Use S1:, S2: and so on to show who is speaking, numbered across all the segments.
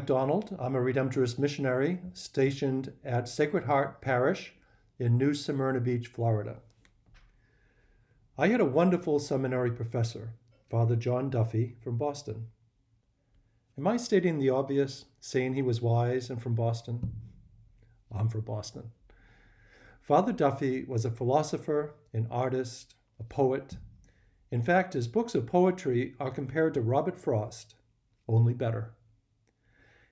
S1: MacDonald. I'm a Redemptorist missionary stationed at Sacred Heart Parish in New Smyrna Beach, Florida. I had a wonderful seminary professor, Father John Duffy from Boston. Am I stating the obvious, saying he was wise and from Boston? I'm from Boston. Father Duffy was a philosopher, an artist, a poet. In fact, his books of poetry are compared to Robert Frost, only better.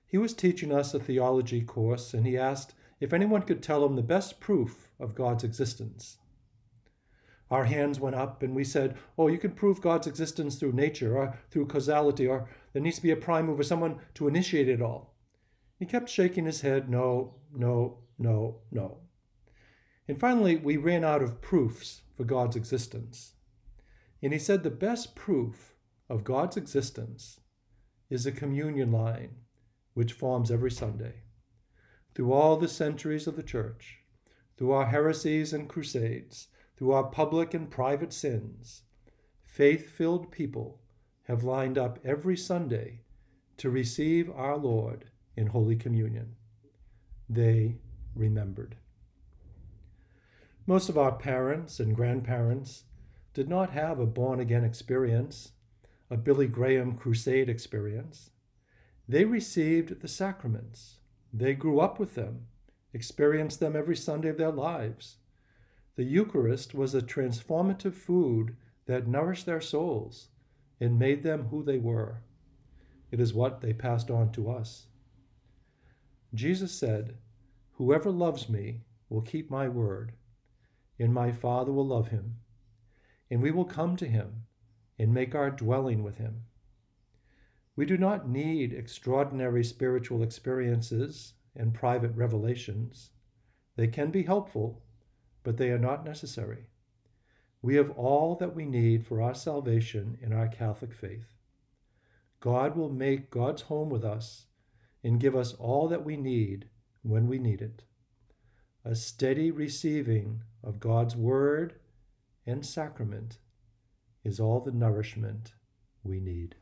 S1: He was teaching us a theology course, and he asked if anyone could tell him the best proof of God's existence. Our hands went up, and we said, Oh, you can prove God's existence through nature, or through causality, or there needs to be a prime mover, someone to initiate it all. He kept shaking his head, No, no, no, no. And finally, we ran out of proofs for God's existence. And he said the best proof of God's existence is a communion line which forms every Sunday. Through all the centuries of the Church, through our heresies and crusades, through our public and private sins, faith filled people have lined up every Sunday to receive our Lord in Holy Communion. They remembered. Most of our parents and grandparents did not have a born again experience, a Billy Graham crusade experience. They received the sacraments. They grew up with them, experienced them every Sunday of their lives. The Eucharist was a transformative food that nourished their souls and made them who they were. It is what they passed on to us. Jesus said, Whoever loves me will keep my word, and my Father will love him, and we will come to him and make our dwelling with him. We do not need extraordinary spiritual experiences and private revelations. They can be helpful, but they are not necessary. We have all that we need for our salvation in our Catholic faith. God will make God's home with us and give us all that we need when we need it. A steady receiving of God's word and sacrament is all the nourishment we need.